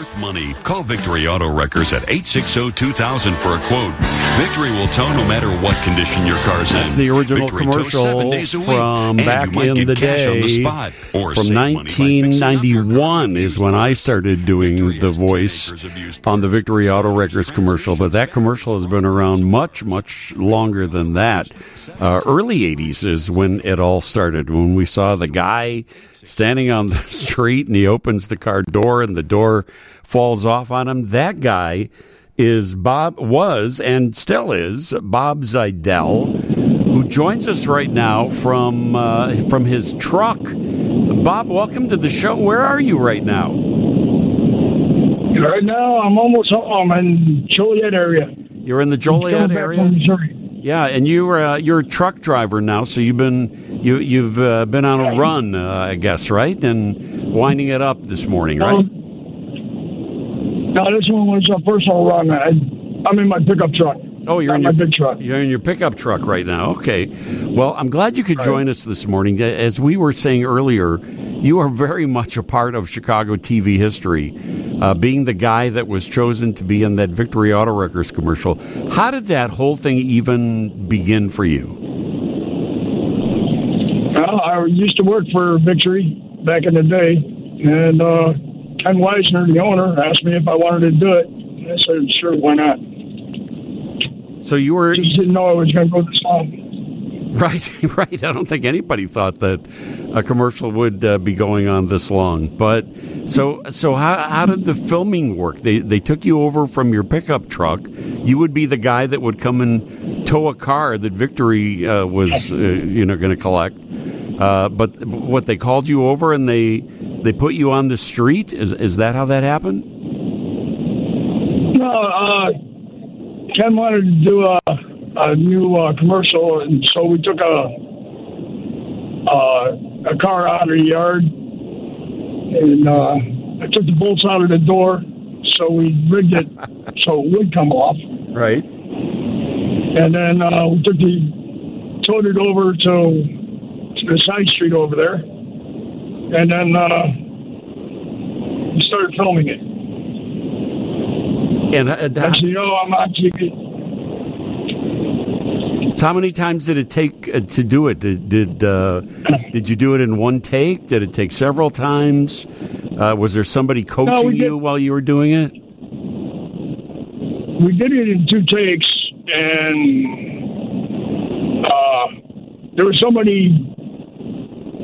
worth money. Call Victory Auto Wreckers at 860-2000 for a quote. Victory will tow no matter what condition your car's in. That's the original Victory commercial week, from back in the day. on the spot, or from save money by fixing up your car 1991 is when I started doing Victory the voice acres of used on the Victory Auto Wreckers commercial, but that commercial has been around much, much longer than that. Uh, early 80s is when it all started, when we saw the guy standing on the street and he opens the car door and the door falls off on him. That guy is Bob, was and still is Bob Zajdell, who joins us right now from uh, from his truck. Bob, welcome to the show. Where are you right now? Right now, I'm almost home I'm in Joliet area. You're in the Joliet area. Yeah, and you're uh, you're a truck driver now, so you've been you you've uh, been on a run, uh, I guess, right? And winding it up this morning, right? No, this one was a personal run. I, I'm in my pickup truck. Oh, you're in your big truck. You're in your pickup truck right now. Okay. Well, I'm glad you could join us this morning. As we were saying earlier, you are very much a part of Chicago TV history, uh, being the guy that was chosen to be in that Victory Auto Wreckers commercial. How did that whole thing even begin for you? Well, I used to work for Victory back in the day, and uh, Ken Weisner, the owner, asked me if I wanted to do it. I said, sure, why not? So you were Just didn't know I was going to go this long. Right, right. I don't think anybody thought that a commercial would uh, be going on this long. But so, so how, how did the filming work? They they took you over from your pickup truck. You would be the guy that would come and tow a car that Victory uh, was, uh, you know, going to collect. Uh, but what they called you over and they they put you on the street. Is is that how that happened? No, uh, Ken wanted to do a, a new uh, commercial, and so we took a uh, a car out of the yard, and uh, I took the bolts out of the door, so we rigged it so it would come off, Right. and then uh, we took the towed it over to to the side street over there, and then uh, we started filming it. And uh, Next thing you know, I'm. So how many times did it take uh, to do it? Did did, uh, did you do it in one take? Did it take several times? Uh, was there somebody coaching did- you while you were doing it? we did it in two takes, and uh, there was somebody,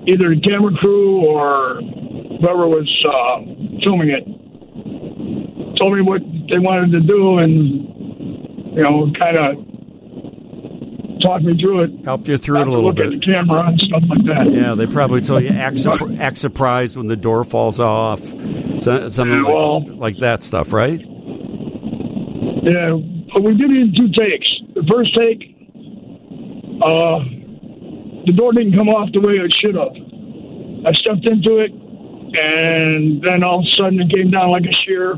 either the camera crew or whoever was uh, filming it, told me what they wanted to do, and you know, kind of talked me through it. Helped you through it a Have to little look at bit. the camera and stuff like that. Yeah, they probably told you act, act surprised when the door falls off, so, something Well- like, like that stuff, right? Yeah, but we did it in two takes. The first take, uh, the door didn't come off the way it should have. I stepped into it, and then all of a sudden it came down like a shear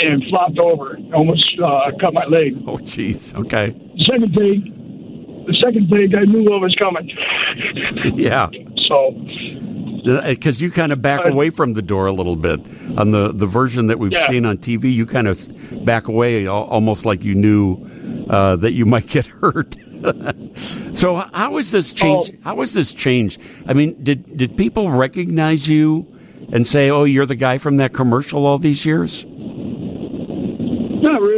and flopped over. Almost uh, cut my leg. Oh, jeez. Okay. The second thing, the second thing, I knew what was coming. Yeah, So because you kind of back Uh, away from the door a little bit on the the version that we've Yeah. seen on TV. You kind of back away, almost like you knew uh, that you might get hurt. so how was this changed? Oh. How was this changed? I mean, did did people recognize you and say, "Oh, you're the guy from that commercial all these years"?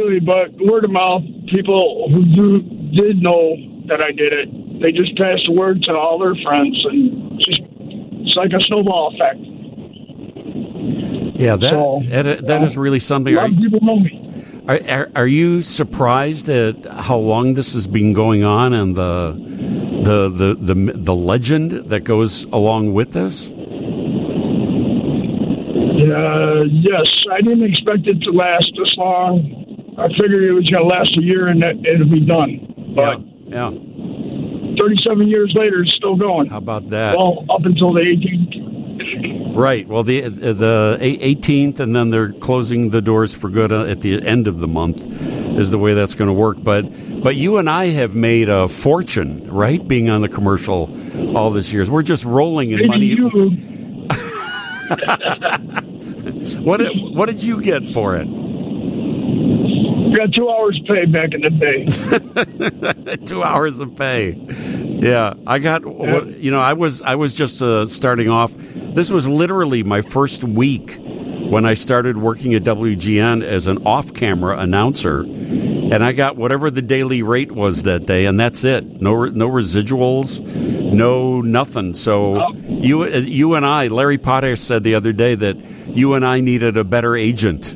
Really, but word of mouth. People who do, did know that I did it, they just passed the word to all their friends, and just it's like a snowball effect. Yeah, that So, that, that is really A something. lot Are, of people know me. are, are, are you surprised at how long this has been going on and the the the the, the legend that goes along with this? Uh, yes, I didn't expect it to last this long. I figured it was going to last a year and that it'll be done. But yeah, yeah. 37 years later, it's still going. How about that? Well, up until the 18th. right. Well, the the eighteenth, and then they're closing the doors for good uh, at the end of the month, is the way that's going to work. But but you and I have made a fortune, right? Being on the commercial all these years, we're just rolling in money. what what did you get for it? Got two hours pay back in the day. two hours of pay. Yeah, I got. Yeah. You know, I was I was just uh, starting off. This was literally my first week when I started working at WGN as an off-camera announcer, and I got whatever the daily rate was that day, and that's it. No, no residuals, no nothing. So oh. you, you and I, Larry Potash said the other day that you and I needed a better agent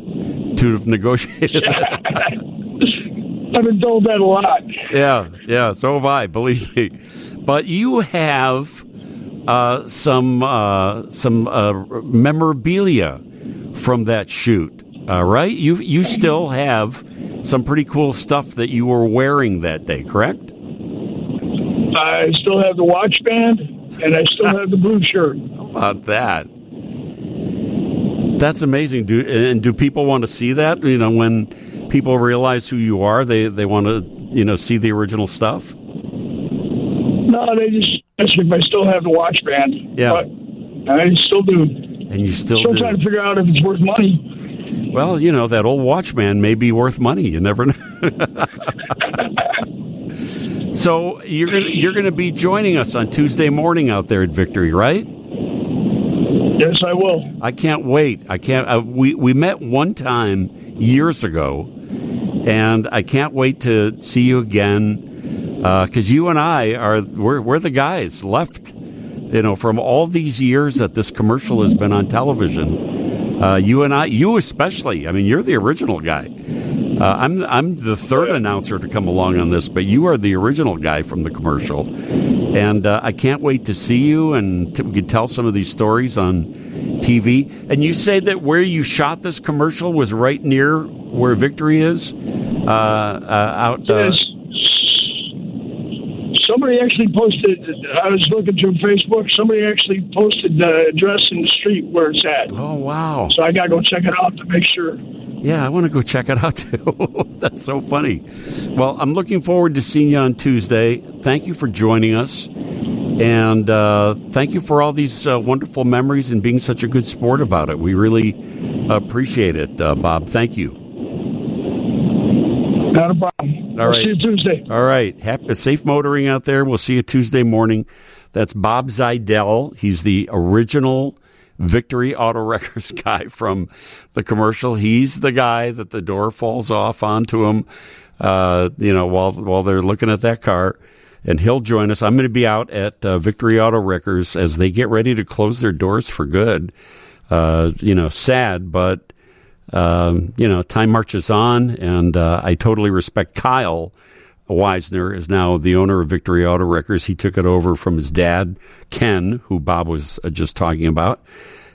to negotiate. I've been told that a lot. Yeah, yeah. So have I. Believe me. But you have uh, some uh, some uh, memorabilia from that shoot. Uh, right? You you still have some pretty cool stuff that you were wearing that day, correct? I still have the watch band, and I still have the blue shirt. How about that? That's amazing. Do and do people want to see that? You know, when people realize who you are, they they want to you know see the original stuff. No, they just ask if I still have the watch band. Yeah, but I still do. And you still still do. trying to figure out if it's worth money. Well, you know that old Watchman may be worth money. You never know. so you're gonna you're gonna be joining us on Tuesday morning out there at Victory, right? Yes, I will. I can't wait. I can't. Uh, we we met one time years ago, and I can't wait to see you again because uh, you and I are we're we're the guys left you know, from all these years that this commercial has been on television, uh, you and I, you especially, I mean, you're the original guy. Uh, I'm I'm the third announcer to come along on this, but you are the original guy from the commercial, and uh, I can't wait to see you and to, we can tell some of these stories on TV. And you say that where you shot this commercial was right near where Victory is, uh, uh, out. Uh, yes somebody actually posted. I was looking through Facebook. Somebody actually posted the address in the street where it's at. Oh wow! So I got to go check it out to make sure. Yeah, I want to go check it out too. That's so funny. Well, I'm looking forward to seeing you on Tuesday. Thank you for joining us. And uh, thank you for all these uh, wonderful memories and being such a good sport about it. We really appreciate it, uh, Bob. Thank you. Not a problem. All right. See you Tuesday. All right. Happy, safe motoring out there. We'll see you Tuesday morning. That's Bob Zajdell. He's the original Victory Auto Wreckers guy from the commercial. He's the guy that the door falls off onto him, uh, you know, while while they're looking at that car. And he'll join us. I'm going to be out at uh, Victory Auto Wreckers as they get ready to close their doors for good. Uh, you know, sad, but um, you know, time marches on, and uh, I totally respect Kyle. Weisner is now the owner of Victory Auto Wreckers. He took it over from his dad, Ken, who Bob was uh, just talking about.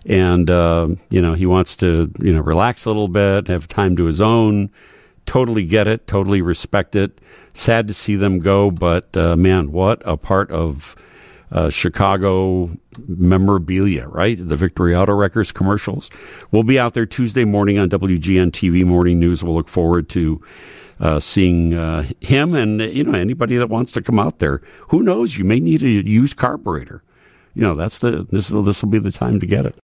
And, uh, you know, he wants to, you know, relax a little bit, have time to his own. Totally get it, totally respect it. Sad to see them go, but uh, man, what a part of uh, Chicago memorabilia, right? The Victory Auto Wreckers commercials. We'll be out there Tuesday morning on WGN TV Morning News. We'll look forward to uh, seeing uh, him and you know anybody that wants to come out there. Who knows? You may need a used carburetor. You know that's the this this will be the time to get it.